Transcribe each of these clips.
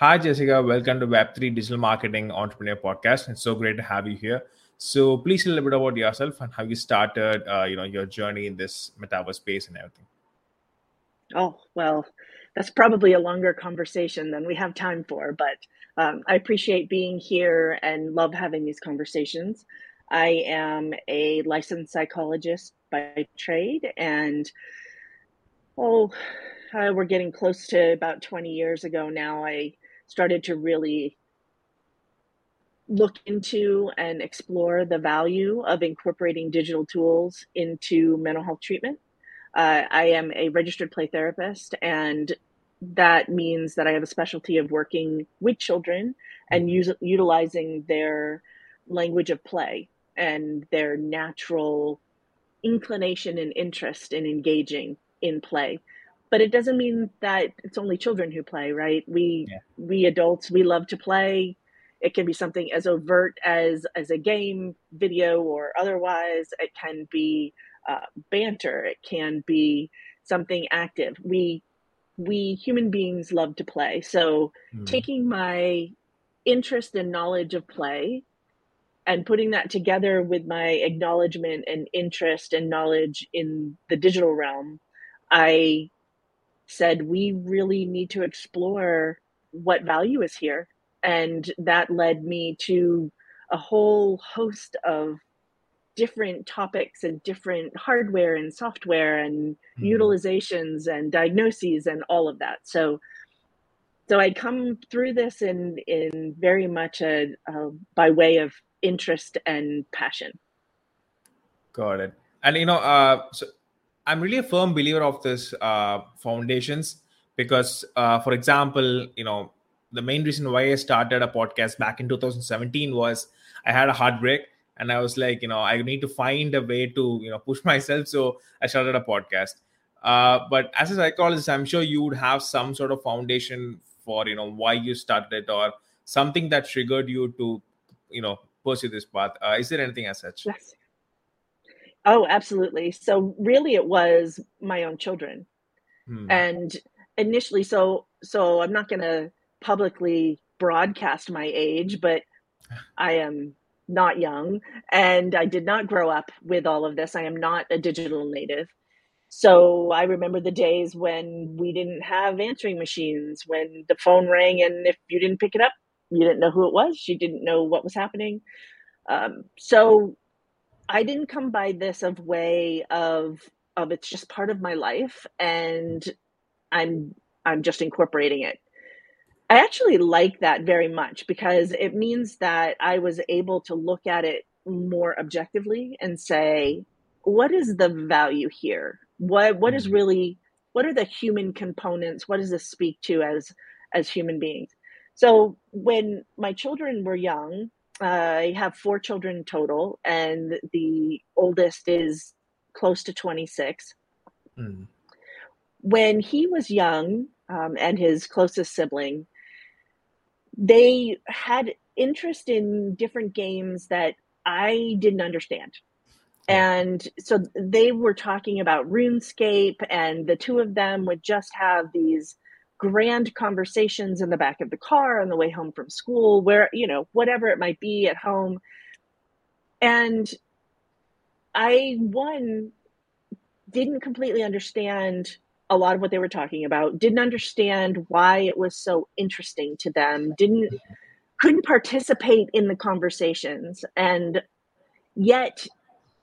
Hi, Jessica. Welcome to Web3 Digital Marketing Entrepreneur Podcast. It's so great to have you here. So, please tell a little bit about yourself and how you started, uh, you know, your journey in this metaverse space and everything. Oh well, that's probably a longer conversation than we have time for, but um, I appreciate being here and love having these conversations. I am a licensed psychologist by trade, and oh, uh, we're getting close to about 20 years ago now. I started to really look into and explore the value of incorporating digital tools into mental health treatment. Uh, I am a registered play therapist, and that means that I have a specialty of working with children and mm-hmm. use, utilizing their language of play and their natural inclination and interest in engaging in play but it doesn't mean that it's only children who play right? We yeah. we adults we love to play. It can be something as overt as as a game video or otherwise. It can be uh, banter. It can be something active. We we human beings love to play. So mm. taking my interest and knowledge of play and putting that together with my acknowledgement and interest and knowledge in the digital realm i said we really need to explore what value is here. And that led me to a whole host of different topics and different hardware and software and mm-hmm. utilizations and diagnoses and all of that. So so i come through this in in very much a, a by way of interest and passion. Got it. And you know uh so I'm really a firm believer of this uh, foundations because, uh, for example, you know, the main reason why I started a podcast back in 2017 was I had a heartbreak and I was like, you know, I need to find a way to, you know, push myself. So I started a podcast. Uh, but as a psychologist, I'm sure you would have some sort of foundation for, you know, why you started it or something that triggered you to, you know, pursue this path. Uh, is there anything as such? Yes. Oh, absolutely. So really it was my own children. Hmm. And initially so so I'm not going to publicly broadcast my age, but I am not young and I did not grow up with all of this. I am not a digital native. So I remember the days when we didn't have answering machines, when the phone rang and if you didn't pick it up, you didn't know who it was, you didn't know what was happening. Um, so I didn't come by this of way of of it's just part of my life and I'm I'm just incorporating it. I actually like that very much because it means that I was able to look at it more objectively and say, what is the value here? What what is mm-hmm. really what are the human components? What does this speak to as as human beings? So when my children were young, I have four children total, and the oldest is close to 26. Mm. When he was young, um, and his closest sibling, they had interest in different games that I didn't understand. And so they were talking about RuneScape, and the two of them would just have these grand conversations in the back of the car on the way home from school, where, you know, whatever it might be at home. And I, one, didn't completely understand a lot of what they were talking about, didn't understand why it was so interesting to them, didn't, couldn't participate in the conversations. And yet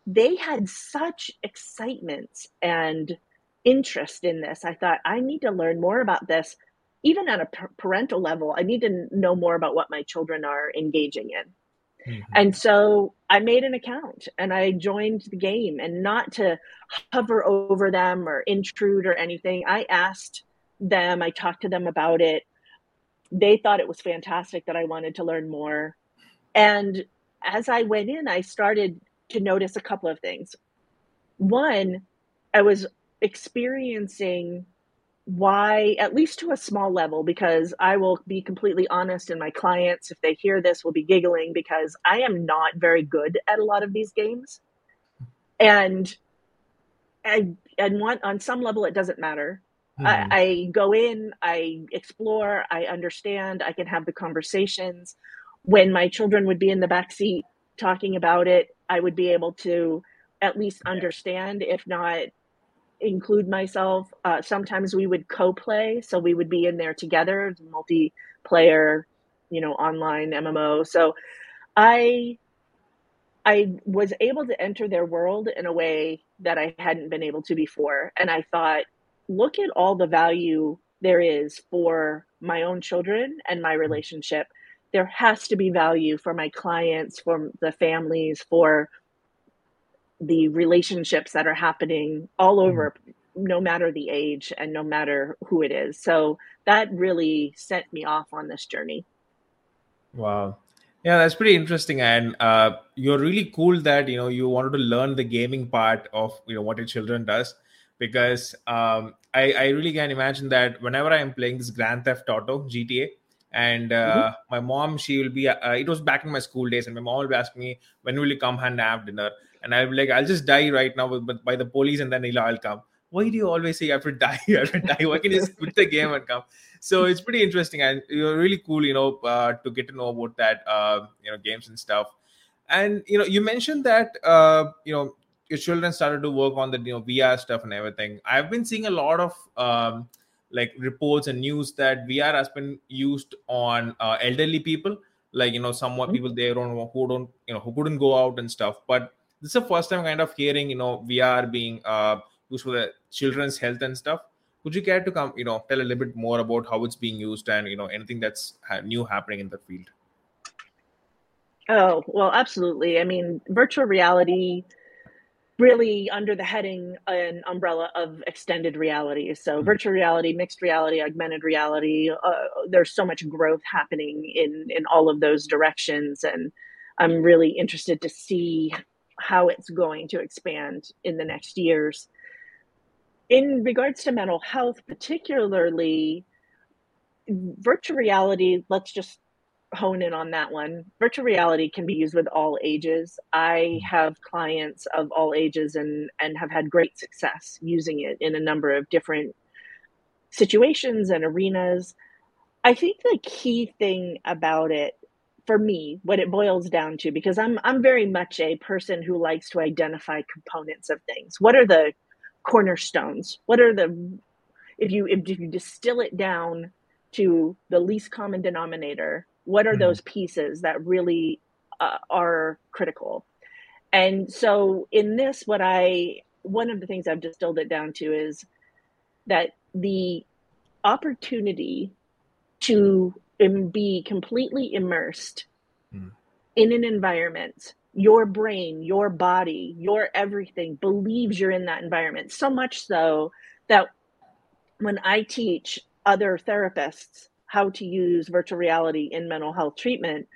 they had such excitement and interest in this. I thought, I need to learn more about this. Even at a parental level, I need to know more about what my children are engaging in. Mm-hmm. And so I made an account and I joined the game and not to hover over them or intrude or anything. I asked them, I talked to them about it. They thought it was fantastic that I wanted to learn more. And as I went in, I started to notice a couple of things. One, I was experiencing why at least to a small level because i will be completely honest and my clients if they hear this will be giggling because i am not very good at a lot of these games and and and one on some level it doesn't matter Mm-hmm. I, I go in, I explore, I understand, I can have the conversations. When my children would be in the back seat talking about it, I would be able to at least understand, if not include myself. Uh, sometimes we would co-play, so we would be in there together, multiplayer, you know, online MMO. So I I was able to enter their world in a way that I hadn't been able to before, and I thought, look at all the value there is for my own children and my relationship. There has to be value for my clients, for the families, for the relationships that are happening all mm-hmm. over no matter the age and no matter who it is so that really sent me off on this journey wow yeah that's pretty interesting and uh, you're really cool that you know you wanted to learn the gaming part of you know what your children does because um, I, I really can imagine that whenever i am playing this grand theft auto gta and uh, mm-hmm. my mom she will be uh, it was back in my school days and my mom will be asking me when will you come and have dinner and I'm like, I'll just die right now with, by the police, and then I'll come. Why do you always say you have to die? You have to die. Why can't you just quit the game and come? So it's pretty interesting, and you're really cool, you know, uh, to get to know about that, uh, you know, games and stuff. And you know, you mentioned that uh, you know your children started to work on the you know VR stuff and everything. I've been seeing a lot of um, like reports and news that VR has been used on uh, elderly people, like you know, somewhat mm-hmm. people they don't who don't you know who couldn't go out and stuff. But this is the first time kind of hearing you know VR being uh, used for the children's health and stuff. Would you care to come you know tell a little bit more about how it's being used and you know anything that's new happening in the field? Oh well, absolutely. I mean, virtual reality really under the heading and umbrella of extended reality. So, mm-hmm. virtual reality, mixed reality, augmented reality. Uh, there's so much growth happening in in all of those directions, and I'm really interested to see how it's going to expand in the next years. In regards to mental health, particularly virtual reality, let's just hone in on that one. Virtual reality can be used with all ages. I have clients of all ages and and have had great success using it in a number of different situations and arenas. I think the key thing about it for me what it boils down to because i'm i'm very much a person who likes to identify components of things. What are the cornerstones? What are the if you if you distill it down to the least common denominator what are mm-hmm. those pieces that really uh, are critical? And so in this what i one of the things i've distilled it down to is that the opportunity to and be completely immersed mm. in an environment your brain your body your everything believes you're in that environment so much so that when i teach other therapists how to use virtual reality in mental health treatment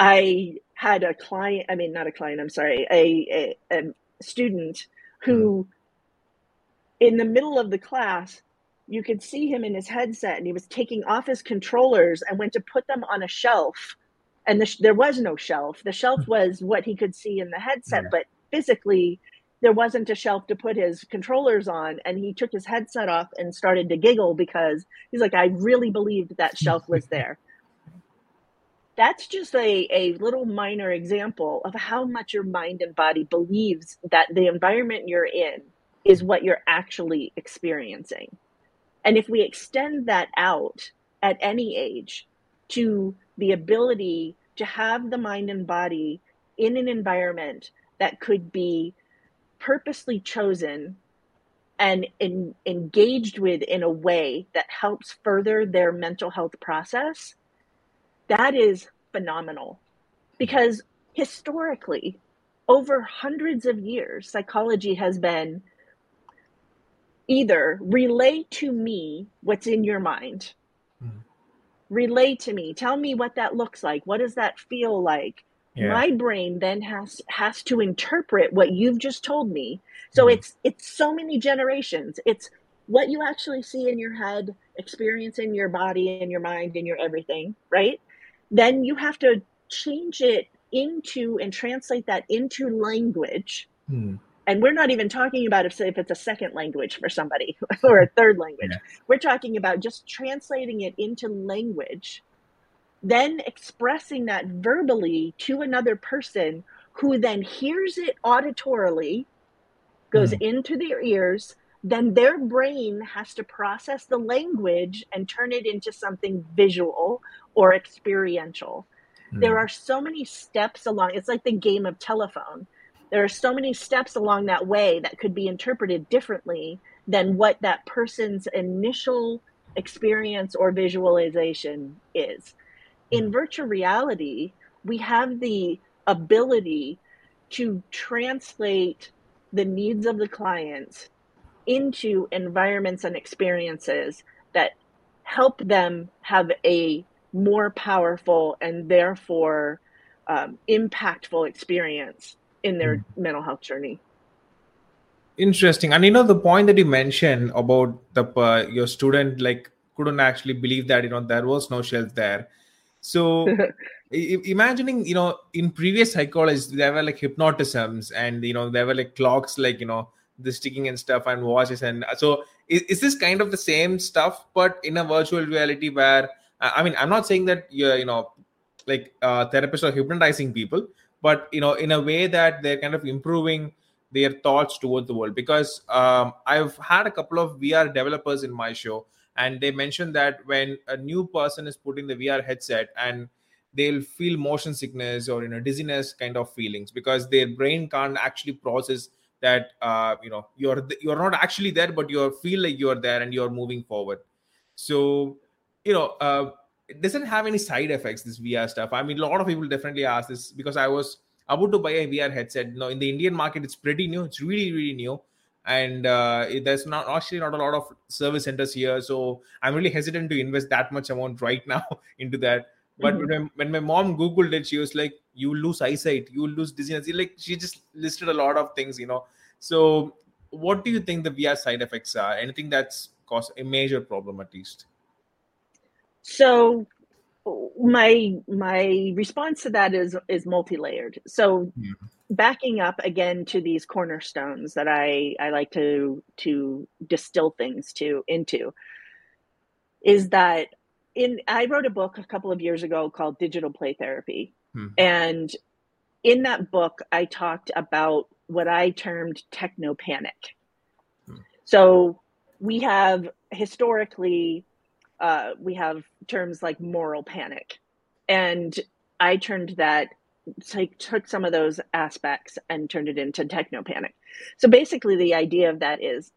i had a client i mean not a client i'm sorry a, a, a student who mm. in the middle of the class you could see him in his headset and he was taking off his controllers and went to put them on a shelf. And the, there was no shelf. The shelf hmm. was what he could see in the headset yeah. but physically there wasn't a shelf to put his controllers on. And he took his headset off and started to giggle because he's like i really believed that shelf was there. That's just a, a little minor example of how much your mind and body believes that the environment you're in is what you're actually experiencing and if we extend that out at any age to the ability to have the mind and body in an environment that could be purposely chosen and in, engaged with in a way that helps further their mental health process, that is phenomenal. Because historically, over hundreds of years, psychology has been either relay to me what's in your mind. Mm. Relay to me. Tell me what that looks like. What does that feel like? Yeah. My brain then has has to interpret what you've just told me. So mm. it's it's so many generations. It's what you actually see in your head, experience in your body and your mind and your everything, right? Then you have to change it into and translate that into language. Mm and we're not even talking about if, if it's a second language for somebody or a third language. Yeah. We're talking about just translating it into language, then expressing that verbally to another person who then hears it auditorily, goes mm. into their ears, then their brain has to process the language and turn it into something visual or experiential. Mm. There are so many steps along. It's like the game of telephone there are so many steps along that way that could be interpreted differently than what that person's initial experience or visualization is. In virtual reality, we have the ability to translate the needs of the clients into environments and experiences that help them have a more powerful and therefore um, impactful experience in their mm. mental health journey. Interesting. And you know the point that you mentioned about the uh, your student like couldn't actually believe that you know there was no shelf there. So imagining you know in previous psychology there were like hypnotisms and you know there were like clocks like you know the sticking and stuff and watches and uh, so is, is this kind of the same stuff but in a virtual reality where i mean i'm not saying that you're you know like uh, therapists are hypnotizing people but you know in a way that they're kind of improving their thoughts towards the world. Because um, i've had a couple of vr developers in my show and they mentioned that when a new person is putting the vr headset and they'll feel motion sickness or you know dizziness kind of feelings because their brain can't actually process that uh, you know you're you're not actually there but you feel like you're there and you're moving forward. So you know uh, it doesn't have any side effects this vr stuff. I mean a lot of people definitely ask this because i was about to buy a vr headset. You know in the indian market it's pretty new. It's really really new. And uh, there's not actually not a lot of service centers here. So i'm really hesitant to invest that much amount right now into that. But mm-hmm. when, when, my mom googled it she was like you lose eyesight. You lose dizziness. Like she just listed a lot of things you know. So what do you think the vr side effects are? Anything that's caused a major problem at least so my my response to that is is multi-layered. So yeah. backing up again to these cornerstones that I I like to to distill things to into is that in I wrote a book a couple of years ago called Digital Play Therapy. Hmm. And in that book I talked about what I termed techno panic. Hmm. So we have historically uh, we have terms like moral panic. And I turned that, like, took some of those aspects and turned it into techno panic. So basically, the idea of that is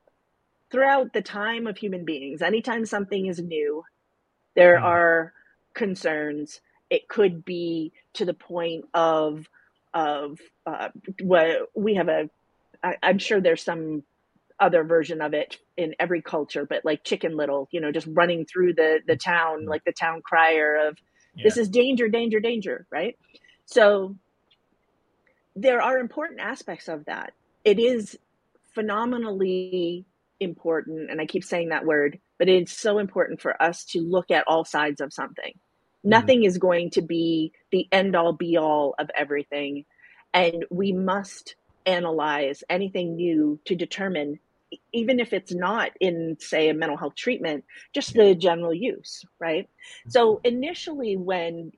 throughout the time of human beings, anytime something is new, there mm-hmm. are concerns. It could be to the point of of uh, what we have a. I, I'm sure there's some other version of it in every culture, but like Chicken Little, you know, just running through the the town like the town crier of yeah. this is danger, danger, danger, right? So there are important aspects of that. It is phenomenally important, and I keep saying that word, but it's so important for us to look at all sides of something. Mm-hmm. Nothing is going to be the end all be all of everything. And we must analyze anything new to determine even if it's not in say a mental health treatment just the general use right mm-hmm. so initially when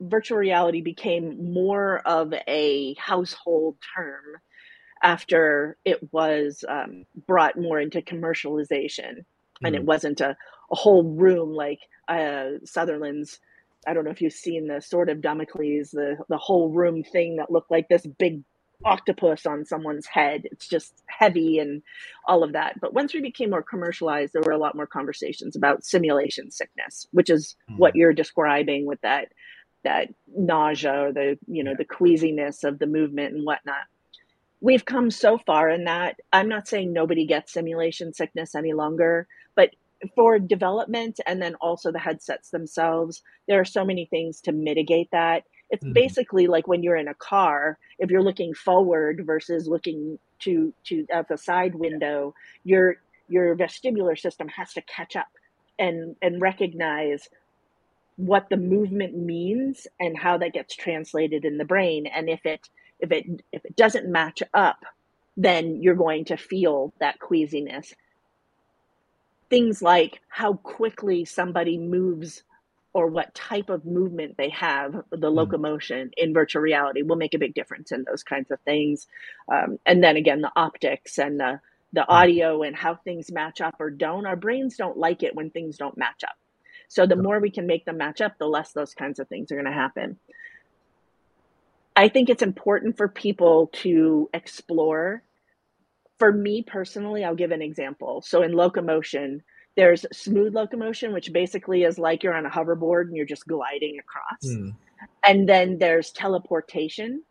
virtual reality became more of a household term after it was um, brought more into commercialization mm-hmm. and it mm-hmm. wasn't a, a whole room like uh, sutherland's i don't know if you've seen the sword of damocles the, the whole room thing that looked like this big octopus on someone's head. It's just heavy and all of that. But once we became more commercialized, there were a lot more conversations about simulation sickness, which is mm-hmm. what you're describing with that that nausea or the you know the queasiness of the movement and whatnot. We've come so far in that. I'm not saying nobody gets simulation sickness any longer, but for development and then also the headsets themselves, there are so many things to mitigate that it's mm-hmm. basically like when you're in a car, if you're looking forward versus looking to to at the side window, your your vestibular system has to catch up and and recognize what the movement means and how that gets translated in the brain and if it if it if it doesn't match up then you're going to feel that queasiness. Things like how quickly somebody moves or what type of movement they have, the hmm. locomotion in virtual reality will make a big difference in those kinds of things. Um, and then again, the optics and the, the hmm. audio and how things match up or don't. Our brains don't like it when things don't match up. So the more we can make them match up, the less those kinds of things are going to happen. I think it's important for people to explore. For me personally, I'll give an example. So in locomotion, there's smooth locomotion, which basically is like you're on a hoverboard and you're just gliding across. Mm. And then there's teleportation.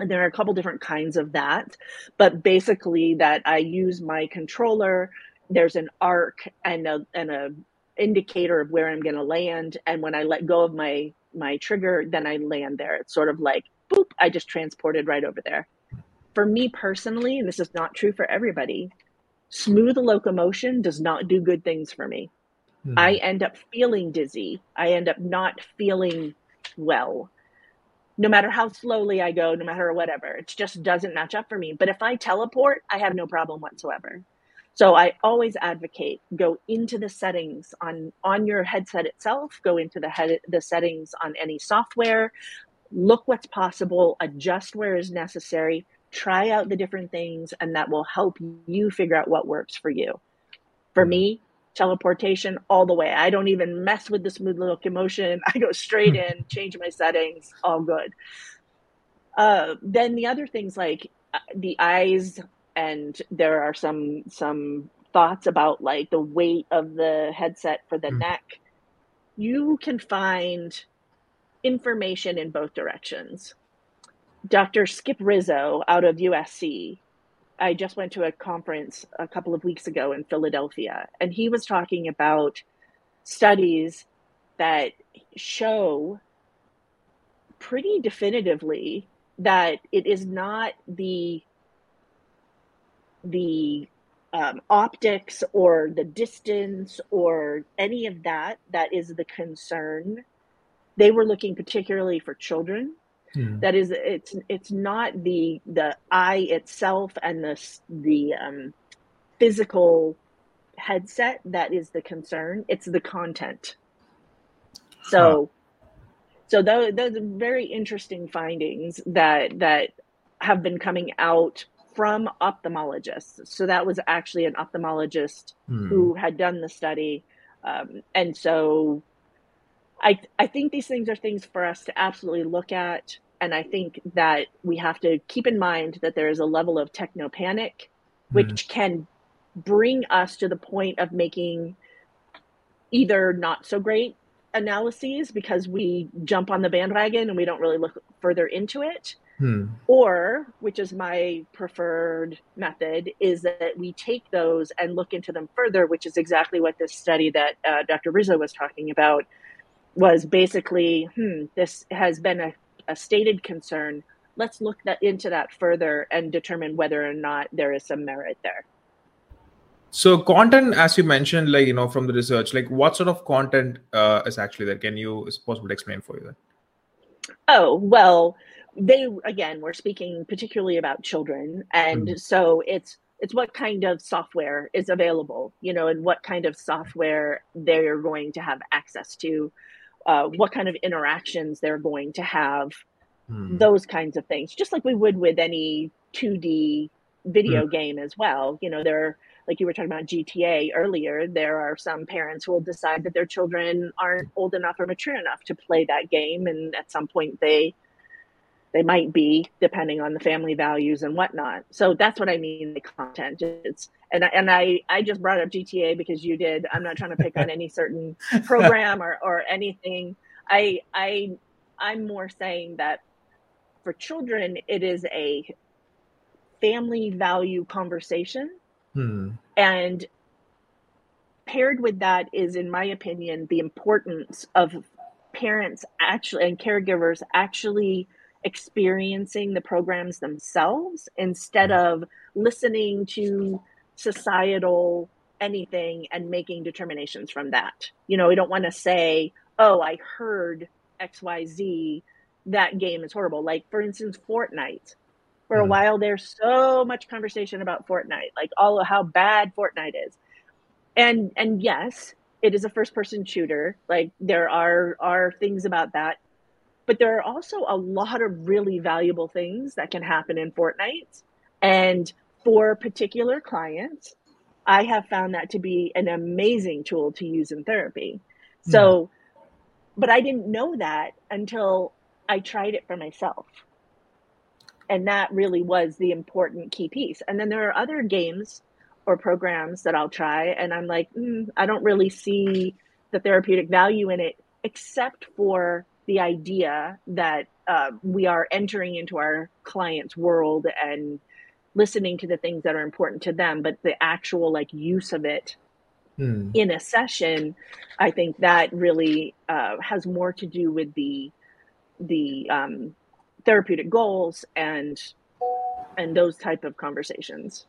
And there are a couple different kinds of that. But basically, that I use my controller, there's an arc and a, and a indicator of where I'm going to land. And when I let go of my my trigger, then I land there. It's sort of like boop, I just transported right over there. For me personally, and this is not true for everybody, smooth locomotion does not do good things for me. Hmm. I end up feeling dizzy. I end up not feeling well. No matter how slowly I go, no matter whatever, it just doesn't match up for me. But if I teleport, I have no problem whatsoever. So I always advocate go into the settings on on your headset itself, go into the head the settings on any software, look what's possible, adjust where is necessary, try out the different things and that will help you figure out what works for you. For hmm. me, teleportation all the way. I don't even mess with the smooth locomotion. I go straight in, change my settings, all good. Uh, then the other things like uh, the eyes and there are some some thoughts about like the weight of the headset for the mm. neck you can find information in both directions dr skip rizzo out of usc i just went to a conference a couple of weeks ago in philadelphia and he was talking about studies that show pretty definitively that it is not the the um, optics or the distance or any of that that is the concern. They were looking particularly for children hmm. that is it's it's not the the eye itself and the the um, physical headset that is the concern it's the content so huh. so those, those are very interesting findings that that have been coming out from ophthalmologists. So that was actually an ophthalmologist hmm. who had done the study. Um, and so I, I think these things are things for us to absolutely look at. And I think that we have to keep in mind that there is a level of techno panic, which hmm. can bring us to the point of making either not so great analyses because we jump on the bandwagon and we don't really look further into it Hmm. Or, which is my preferred method, is that we take those and look into them further, which is exactly what this study that uh, Dr. Rizzo was talking about was basically, hmm, this has been a, a stated concern. Let's look that into that further and determine whether or not there is some merit there. So content, as you mentioned, like you know, from the research, like what sort of content uh, is actually there? Can you, is possible to explain for you that? Oh well, they again we're speaking particularly about children and mm. so it's it's what kind of software is available you know and what kind of software they're going to have access to uh, what kind of interactions they're going to have mm. those kinds of things just like we would with any 2d video mm. game as well you know there like you were talking about GTA earlier, there are some parents who will decide that their children aren't old enough or mature enough to play that game, and at some point they they might be depending on the family values and whatnot. So that's what I mean the content. It's and and I I just brought up GTA because you did. I'm not trying to pick on any certain program or or anything. I I I'm more saying that for children it is a family value conversation. Hmm. And paired with that is in my opinion the importance of parents actually and caregivers actually experiencing the programs themselves instead mm. of listening to societal anything and making determinations from that. You know, we don't want to say, oh, I heard XYZ, that game is horrible. Like, for instance, Fortnite. For a hmm. while, there's so much conversation about Fortnite, like all of how bad Fortnite is. And and yes, it is a first person shooter. Like there are are things about that. But there are also a lot of really valuable things that can happen in Fortnite. And for particular clients, I have found that to be an amazing tool to use in therapy. So, mm. but I didn't know that until I tried it for myself. And that really was the important key piece. And then there are other games or programs that I'll try, and I'm like, mm, I don't really see the therapeutic value in it, except for the idea that uh, we are entering into our client's world and listening to the things that are important to them, but the actual like use of it hmm. in a session, I think that really uh, has more to do with the the um, therapeutic goals and and those type of conversations.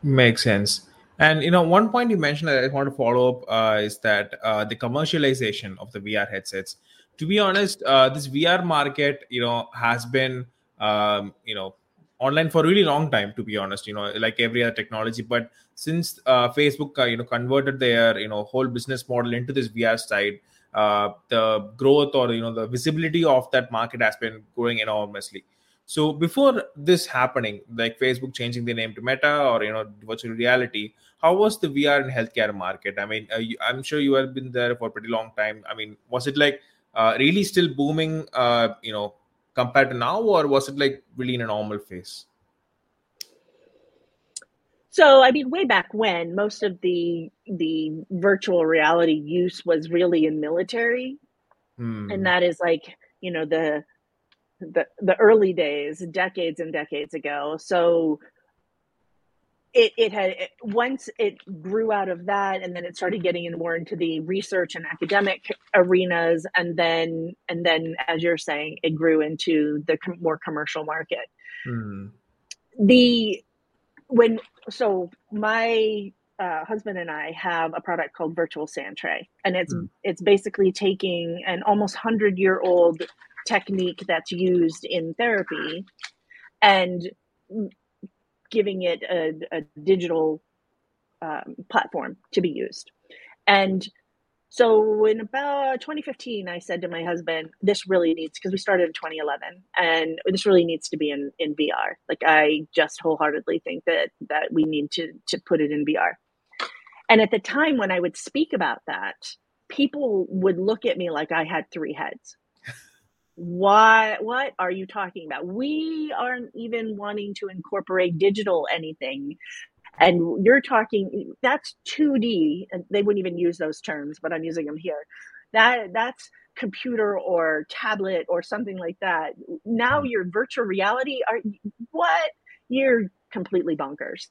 Makes sense. And you know, one point you mentioned that I want to follow up uh, is that uh, the commercialization of the VR headsets. To be honest, uh, this VR market, you know, has been, um, you know, online for a really long time. To be honest, you know, like every other technology. But since uh, Facebook, uh, you know, converted their, you know, whole business model into this VR side, uh, the growth or you know the visibility of that market has been growing enormously. So before this happening, like Facebook changing the name to Meta or you know virtual reality, how was the VR in healthcare market? I mean, uh, you, I'm sure you have been there for a pretty long time. I mean, was it like uh, really still booming, uh, you know, compared to now, or was it like really in a normal phase? So, I mean, way back when, most of the the virtual reality use was really in military, hmm. and that is like you know the the the early days, decades and decades ago. So it it had it, once it grew out of that, and then it started getting in more into the research and academic arenas, and then and then as you're saying, it grew into the com- more commercial market. Hmm. The when so my uh, husband and I have a product called Virtual Sandtray, and it's mm. it's basically taking an almost hundred year old technique that's used in therapy and giving it a, a digital um, platform to be used. And so in about 2015, I said to my husband, this really needs, because we started in 2011 and this really needs to be in, in VR. Like I just wholeheartedly think that, that we need to, to put it in VR. And at the time when I would speak about that, people would look at me like I had three heads why what are you talking about? We aren't even wanting to incorporate digital anything. And you're talking that's 2d and they wouldn't even use those terms but i'm using them here. That that's computer or tablet or something like that. Now mm. your virtual reality are what? You're completely bonkers.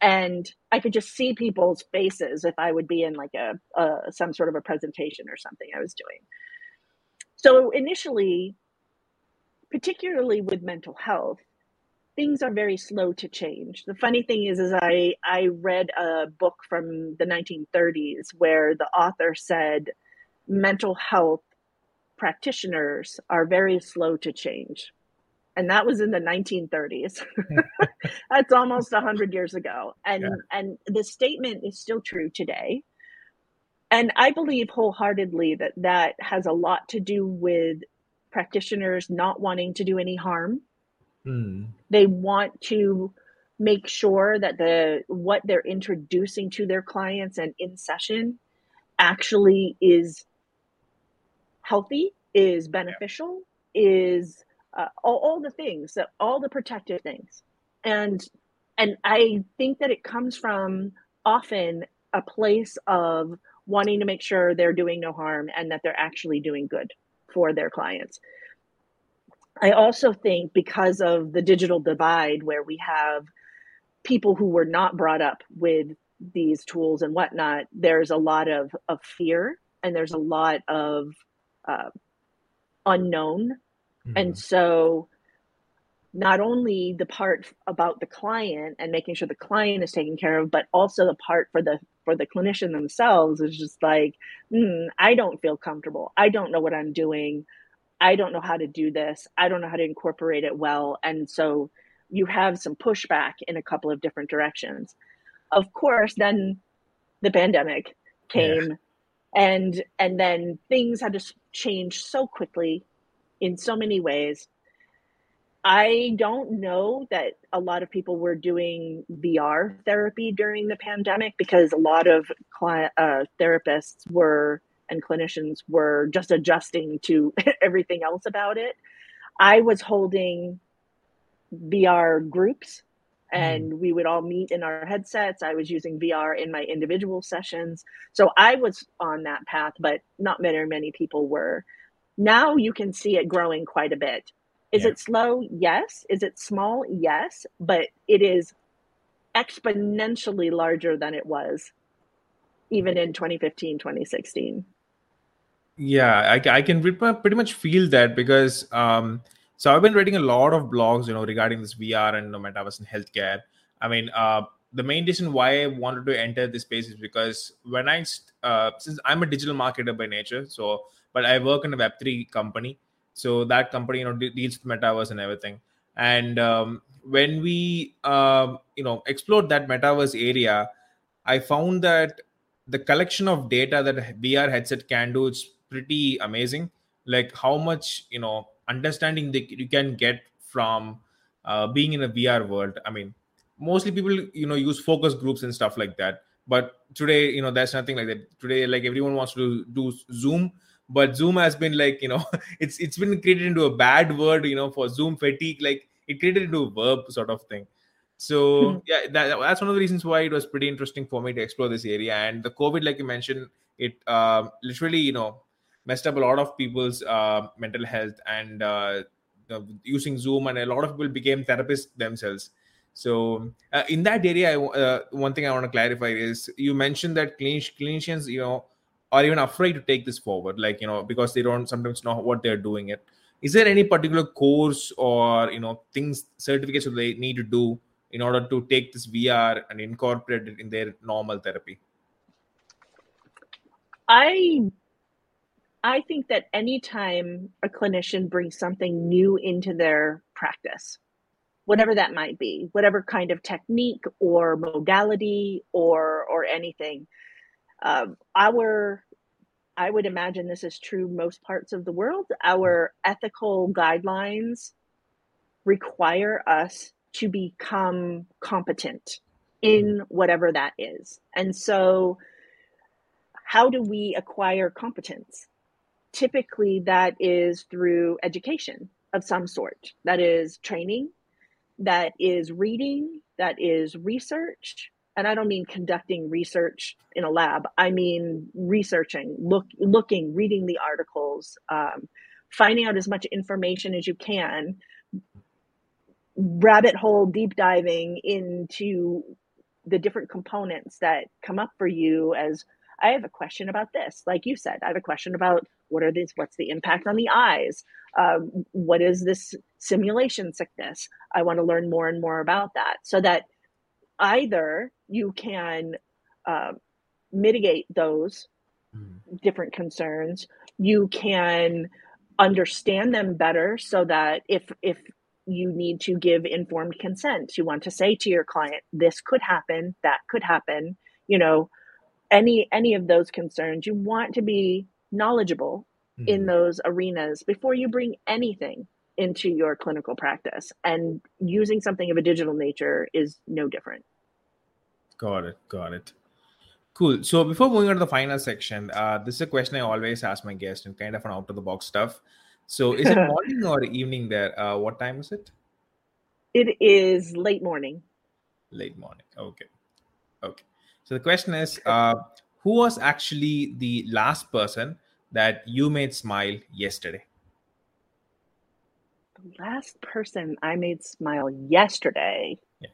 And i could just see people's faces if i would be in like a, a some sort of a presentation or something i was doing so initially, particularly with mental health, things are very slow to change. The funny thing is, is I I read a book from the 1930s where the author said mental health practitioners are very slow to change. And that was in the 1930s. That's almost 100 years ago. And yeah. and the statement is still true today and I believe wholeheartedly that that has a lot to do with practitioners not wanting to do any harm. Mm. They want to make sure that the what they're introducing to their clients and in session actually is healthy, is beneficial, is uh, all, all the things that all the protective things, and and I think that it comes from often a place of wanting to make sure they're doing no harm and that they're actually doing good for their clients. I also think because of the digital divide, where we have people who were not brought up with these tools and whatnot, there's a lot of, of fear and there's a lot of uh, unknown. Mm-hmm. And so not only the part about the client and making sure the client is taken care of but also the part for the for the clinician themselves is just like mm, i don't feel comfortable i don't know what i'm doing I don't know how to do this. I don't know how to incorporate it well. And so you have some pushback in a couple of different directions. Of course, then the pandemic came yeah. and and then things had to change so quickly in so many ways. I don't know that a lot of people were doing VR therapy during the pandemic because a lot of cli- uh, therapists were and clinicians were just adjusting to everything else about it. I was holding VR groups and mm. we would all meet in our headsets. I was using VR in my individual sessions. So I was on that path, but not many, many people were. Now you can see it growing quite a bit. Is yeah. it slow? Yes. Is it small? Yes. But it is exponentially larger than it was even in 2015, 2016. Yeah, I, I can pretty much feel that because um, so I've been reading a lot of blogs, you know, regarding this VR and you know, metaverse in healthcare. I mean, uh, the main reason why I wanted to enter this space is because when I, uh, since I'm a digital marketer by nature, so but I work in a Web three company, so that company you know deals with metaverse and everything. And um, when we um, you know explored that metaverse area, I found that the collection of data that VR headset can do is pretty amazing. Like how much you know understanding that you can get from uh, being in a vr world. I mean mostly people you know use focus groups and stuff like that. But today you know there's nothing like that. Today like everyone wants to do zoom but zoom has been like you know it's it's been created into a bad word you know for zoom fatigue like it created into a verb sort of thing. So hmm. yeah that, that's one of the reasons why it was pretty interesting for me to explore this area. And the covid like you mentioned it uh, literally you know messed up a lot of people's uh, mental health and uh, using zoom and a lot of people became therapists themselves. So uh, in that area uh, one thing i want to clarify is you mentioned that clinicians you know are even afraid to take this forward like you know because they don't sometimes know what they're doing it. Is there any particular course or you know things certificates that they need to do in order to take this vr and incorporate it in their normal therapy? I I think that anytime a clinician brings something new into their practice, whatever that might be, whatever kind of technique or modality or or anything, um, our I would imagine this is true most parts of the world. Our ethical guidelines require us to become competent in mm-hmm. whatever that is. And so, how do we acquire competence? typically that is through education of some sort. That is training, that is reading, that is research. And I don't mean conducting research in a lab. I mean researching, look, looking, reading the articles, um, finding out as much information as you can, rabbit hole deep diving into the different components that come up for you as I have a question about this. Like you said, I have a question about what are these? What's the impact on the eyes? Um, what is this simulation sickness? I want to learn more and more about that so that either you can uh, mitigate those mm. different concerns, you can understand them better so that if if you need to give informed consent you want to say to your client this could happen that could happen you know any any of those concerns you want to be knowledgeable mm-hmm. in those arenas before you bring anything into your clinical practice. And using something of a digital nature is no different. Got it. Got it. Cool. So before moving on to the final section uh, this is a question i always ask my guests and kind of an out of the box stuff. So is it morning or evening there? Uh, what time is it? It is late morning. Late morning. Okay. Okay. So the question is uh, who was actually the last person that you made smile yesterday? Last person I made smile yesterday. Yeah.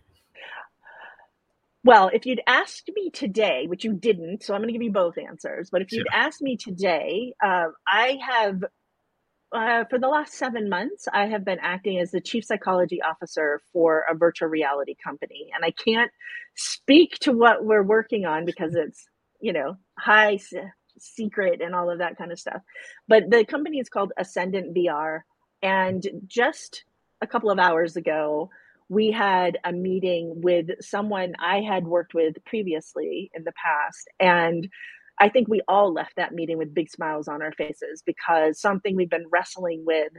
Well, if you'd asked me today, which you didn't, so I'm going to give you both answers. But if you'd sure. asked me today, uh, I have uh, for the last seven months, I have been acting as the chief psychology officer for a virtual reality company. And I can't speak to what we're working on because it's, you know, high secret and all of that kind of stuff. But the company is called Ascendant VR. And just a couple of hours ago, we had a meeting with someone I had worked with previously in the past. And I think we all left that meeting with big smiles on our faces because something we've been wrestling with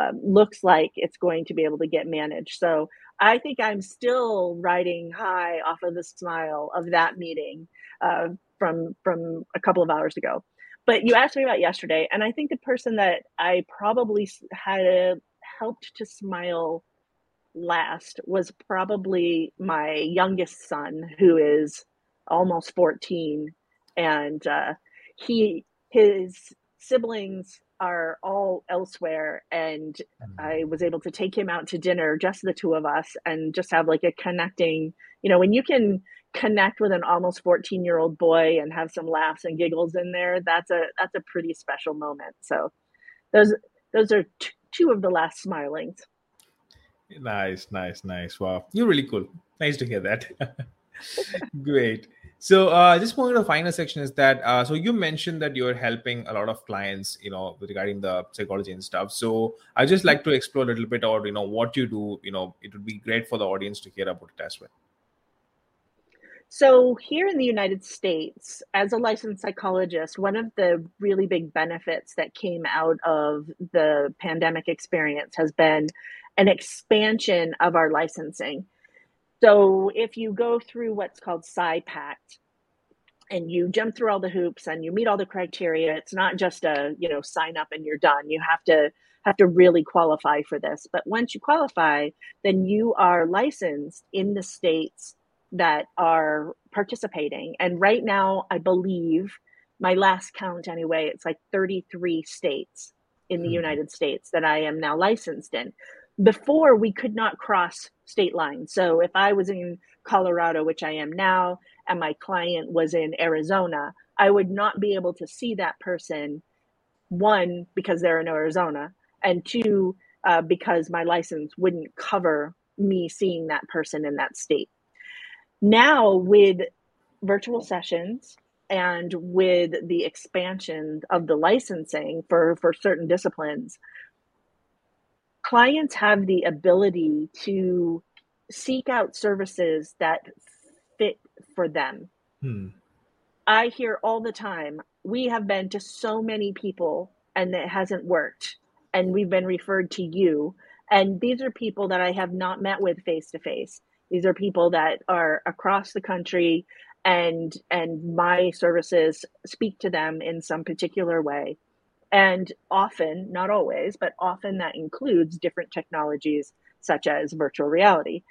um, looks like it's going to be able to get managed. So I think I'm still riding high off of the smile of that meeting uh, from from a couple of hours ago. But you asked me about yesterday, and I think the person that I probably had helped to smile last was probably my youngest son, who is almost 14, and uh, he his siblings are all elsewhere and mm-hmm. i was able to take him out to dinner just the two of us and just have like a connecting you know when you can connect with an almost 14 year old boy and have some laughs and giggles in there that's a that's a pretty special moment so those those are t- two of the last smilings nice nice nice wow you're really cool nice to hear that great so uh, just moving to the final section is that uh, so you mentioned that you're helping a lot of clients, you know, regarding the psychology and stuff. So I just like to explore a little bit about you know what you do. You know, it would be great for the audience to hear about it as well. So here in the United States, as a licensed psychologist, one of the really big benefits that came out of the pandemic experience has been an expansion of our licensing. So if you go through what's called PSYPACT and you jump through all the hoops and you meet all the criteria, it's not just a, you know, sign up and you're done. You have to have to really qualify for this. But once you qualify, then you are licensed in the states that are participating. And right now, I believe my last count anyway, it's like 33 states in the mm-hmm. United States that I am now licensed in before we could not cross state lines. So if I was in Colorado, which I am now, and my client was in Arizona, I would not be able to see that person, one, because they're in Arizona, and two, uh, because my license wouldn't cover me seeing that person in that state. Now, with virtual sessions and with the expansion of the licensing for, for certain disciplines, clients have the ability to seek out services that fit for them. Hmm. I hear all the time, we have been to so many people and it hasn't worked. And we've been referred to you. And these are people that I have not met with face to face. These are people that are across the country and and my services speak to them in some particular way. And often, not always, but often that includes different technologies such as virtual reality.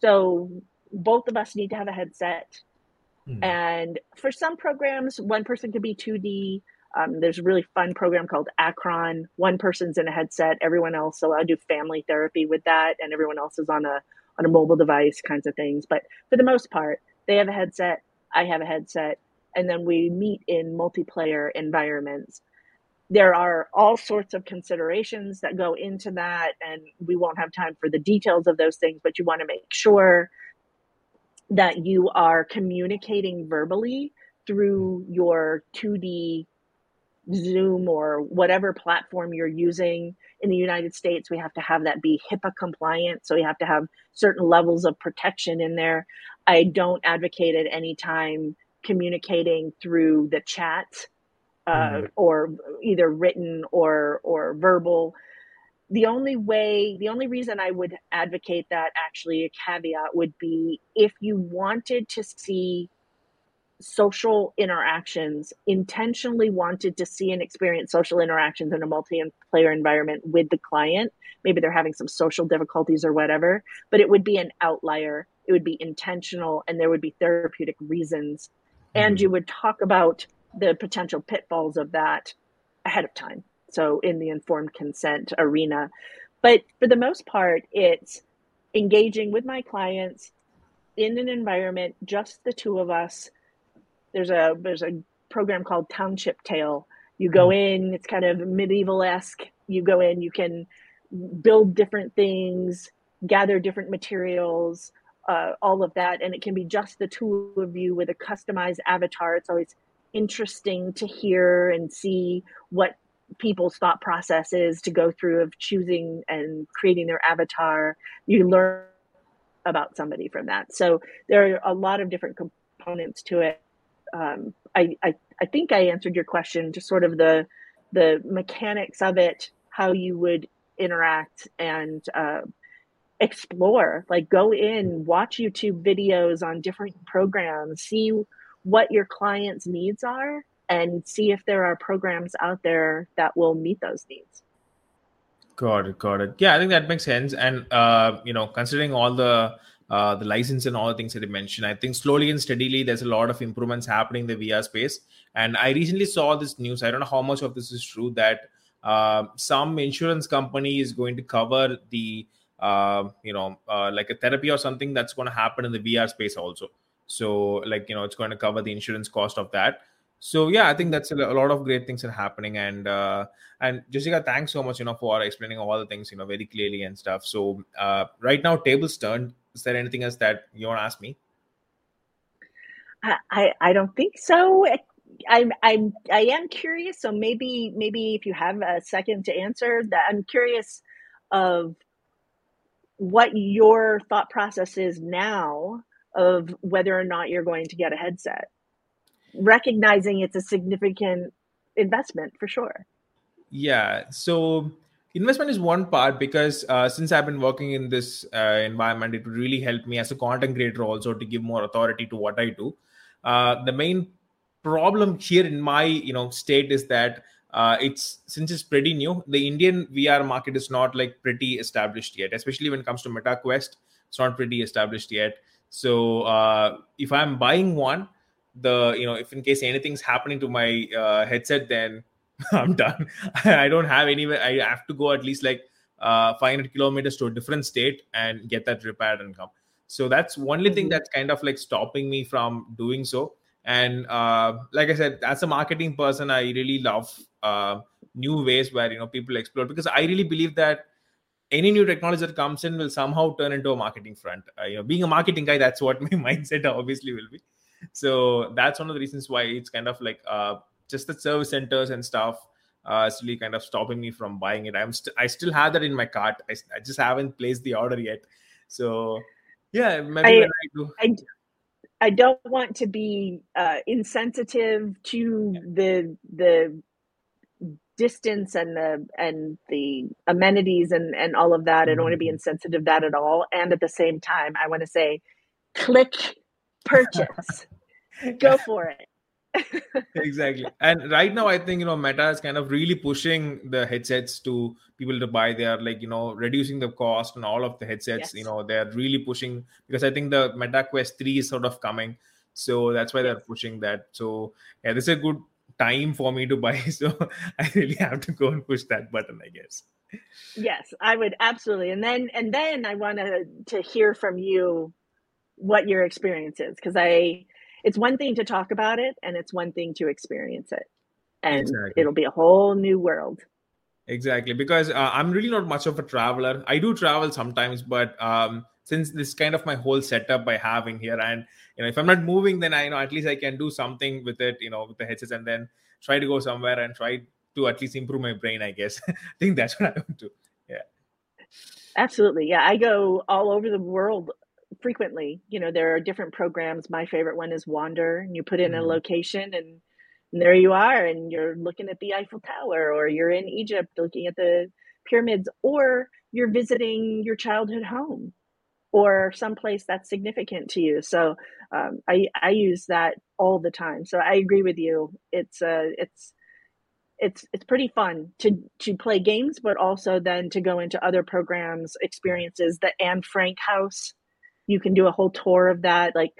So both of us need to have a headset. Mm. And for some programs, one person could be 2D. Um, there's a really fun program called Acron. One person's in a headset, everyone else. So I do family therapy with that, and everyone else is on a on a mobile device, kinds of things. But for the most part, they have a headset. I have a headset, and then we meet in multiplayer environments there are all sorts of considerations that go into that and we won't have time for the details of those things but you want to make sure that you are communicating verbally through your 2D Zoom or whatever platform you're using in the United States, we have to have that be HIPAA compliant. So we have to have certain levels of protection in there. I don't advocate at any time communicating through the chat uh, mm-hmm. or either written or or verbal. The only way, the only reason I would advocate that actually a caveat would be if you wanted to see social interactions, intentionally wanted to see and experience social interactions in a multi-player environment with the client. Maybe they're having some social difficulties or whatever, but it would be an outlier. It would be intentional and there would be therapeutic reasons. And mm-hmm. you would talk about the potential pitfalls of that ahead of time. So in the informed consent arena. But for the most part, it's engaging with my clients in an environment, just the two of us. There's a there's a program called Township Tale. You go mm-hmm. in, it's kind of medieval esque. You go in, you can build different things, gather different materials, uh, all of that, and it can be just the two of you with a customized avatar. It's always interesting to hear and see what people's thought process is to go through of choosing and creating their avatar. You learn about somebody from that. So there are a lot of different components to it. Um, I, I, I think I answered your question, just sort of the the mechanics of it, how you would interact and uh, explore. Like go in, watch YouTube videos on different programs, see what your clients' needs are, and see if there are programs out there that will meet those needs. Got it, got it. Yeah, I think that makes sense. And uh, you know, considering all the uh, the license and all the things that you mentioned, I think slowly and steadily there's a lot of improvements happening in the VR space. And I recently saw this news. I don't know how much of this is true that uh, some insurance company is going to cover the uh, you know uh, like a therapy or something that's going to happen in the VR space also. So like you know, it's going to cover the insurance cost of that so yeah i think that's a, lot of great things are happening and uh, and jessica thanks so much you know for explaining all the things you know very clearly and stuff so uh, right now tables turned is there anything else that you want to ask me i i don't think so i'm i'm i am curious so maybe maybe if you have a second to answer that i'm curious of what your thought process is now of whether or not you're going to get a headset recognizing it's a significant investment for sure. Yeah. So investment is one part because uh, since I've been working in this uh, environment, it would really help me as a content creator also to give more authority to what I do. Uh, the main problem here in my you know state is that uh, it's since it's pretty new, the Indian VR market is not like pretty established yet, especially when it comes to MetaQuest. It's not pretty established yet. So uh, if I'm buying one, the you know if in case anything's happening to my uh, headset then i'm done. I don't have anywhere i have to go at least like uh, 500 kilometers to a different state and get that repaired and come. So that's only thing mm-hmm. that's kind of like stopping me from doing so. And uh, like i said as a marketing person i really love uh, new ways where you know people explore because i really believe that any new technology that comes in will somehow turn into a marketing front. Uh, you know being a marketing guy that's what my mindset obviously will be. So that's one of the reasons why it's kind of like uh, just the service centers and stuff uh, is really kind of stopping me from buying it. I'm st- I still have that in my cart. I, I just haven't placed the order yet. So yeah, maybe I, I do. I, I don't want to be uh, insensitive to the the distance and the and the amenities and and all of that. I don't want to be mm-hmm. insensitive that at all. And at the same time, I want to say, click purchase. Go for it. Exactly. And right now, I think you know Meta is kind of really pushing the headsets to people to buy. They are like you know reducing the cost and all of the headsets. Yes. You know they are really pushing because I think the Meta Quest Three is sort of coming, so that's why they're pushing that. So yeah, this is a good time for me to buy. So I really have to go and push that button, I guess. Yes, I would absolutely. And then and then I want to to hear from you what your experience is because I it's one thing to talk about it and it's one thing to experience it. And exactly. it'll be a whole new world. Exactly because uh, i'm really not much of a traveler. I do travel sometimes but um, since this kind of my whole setup by having here and you know if i'm not moving then i you know at least i can do something with it you know with the headsets and then try to go somewhere and try to at least improve my brain i guess. I think that's what i want to yeah. Absolutely yeah. I go all over the world frequently. You know, there are different programs. My favorite one is Wander, and you put in mm-hmm. a location and, and there you are, and you're looking at the Eiffel Tower, or you're in Egypt looking at the pyramids, or you're visiting your childhood home or someplace that's significant to you. So um, I I use that all the time. So I agree with you. It's uh it's it's it's pretty fun to to play games, but also then to go into other programs, experiences. The Anne Frank House you can do a whole tour of that like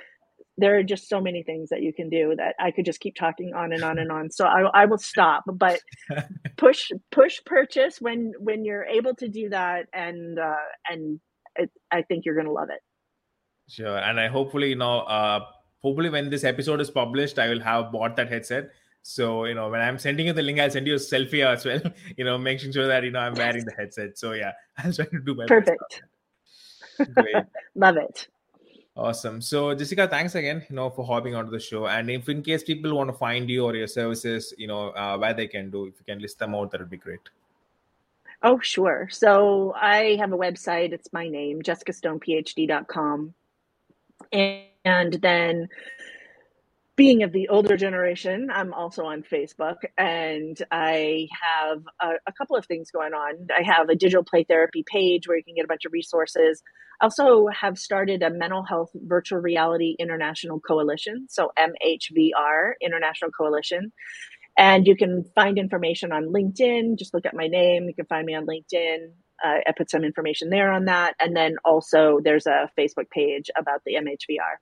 there are just so many things that you can do that I could just keep talking on and on and on. So I, I will stop, but push push purchase when when you're able to do that, and uh, and it, I think you're gonna love it. Sure, and I hopefully you know uh, hopefully when this episode is published, I will have bought that headset. So you know when I'm sending you the link, I'll send you a selfie as well. You know, making sure that you know I'm wearing the headset. So yeah, I'll try to do my perfect. Great. Love it. Awesome. So Jessica, thanks again, you know, for hopping onto the show. And if in case people want to find you or your services, you know, uh, where they can do, if you can list them out, that would be great. Oh, sure. So I have a website. It's my name, jessicastonephd.com. And, and then being of the older generation, I'm also on Facebook and I have a, a, couple of things going on. I have a digital play therapy page where you can get a bunch of resources. I also have started a mental health virtual reality international coalition, so MHVR International Coalition. And you can find information on LinkedIn. Just look at my name. You can find me on LinkedIn. Uh, I put some information there on that. And then also there's a Facebook page about the MHVR.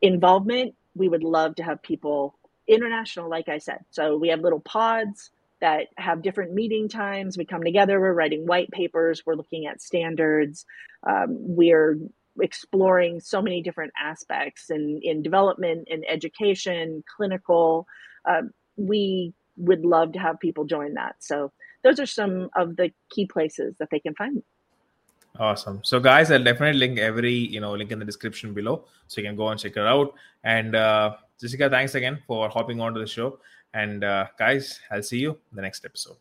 Involvement we would love to have people international, like I said. So we have little pods that have different meeting times. We come together, we're writing white papers, we're looking at standards, um, we're exploring so many different aspects in, in development and education, clinical. Uh, we would love to have people join that. So those are some of the key places that they can find me. Awesome. So, guys, I'll definitely link every you know link in the description below, so you can go and check it out. And uh, Jessica, thanks again for hopping onto the show. And uh, guys, I'll see you in the next episode.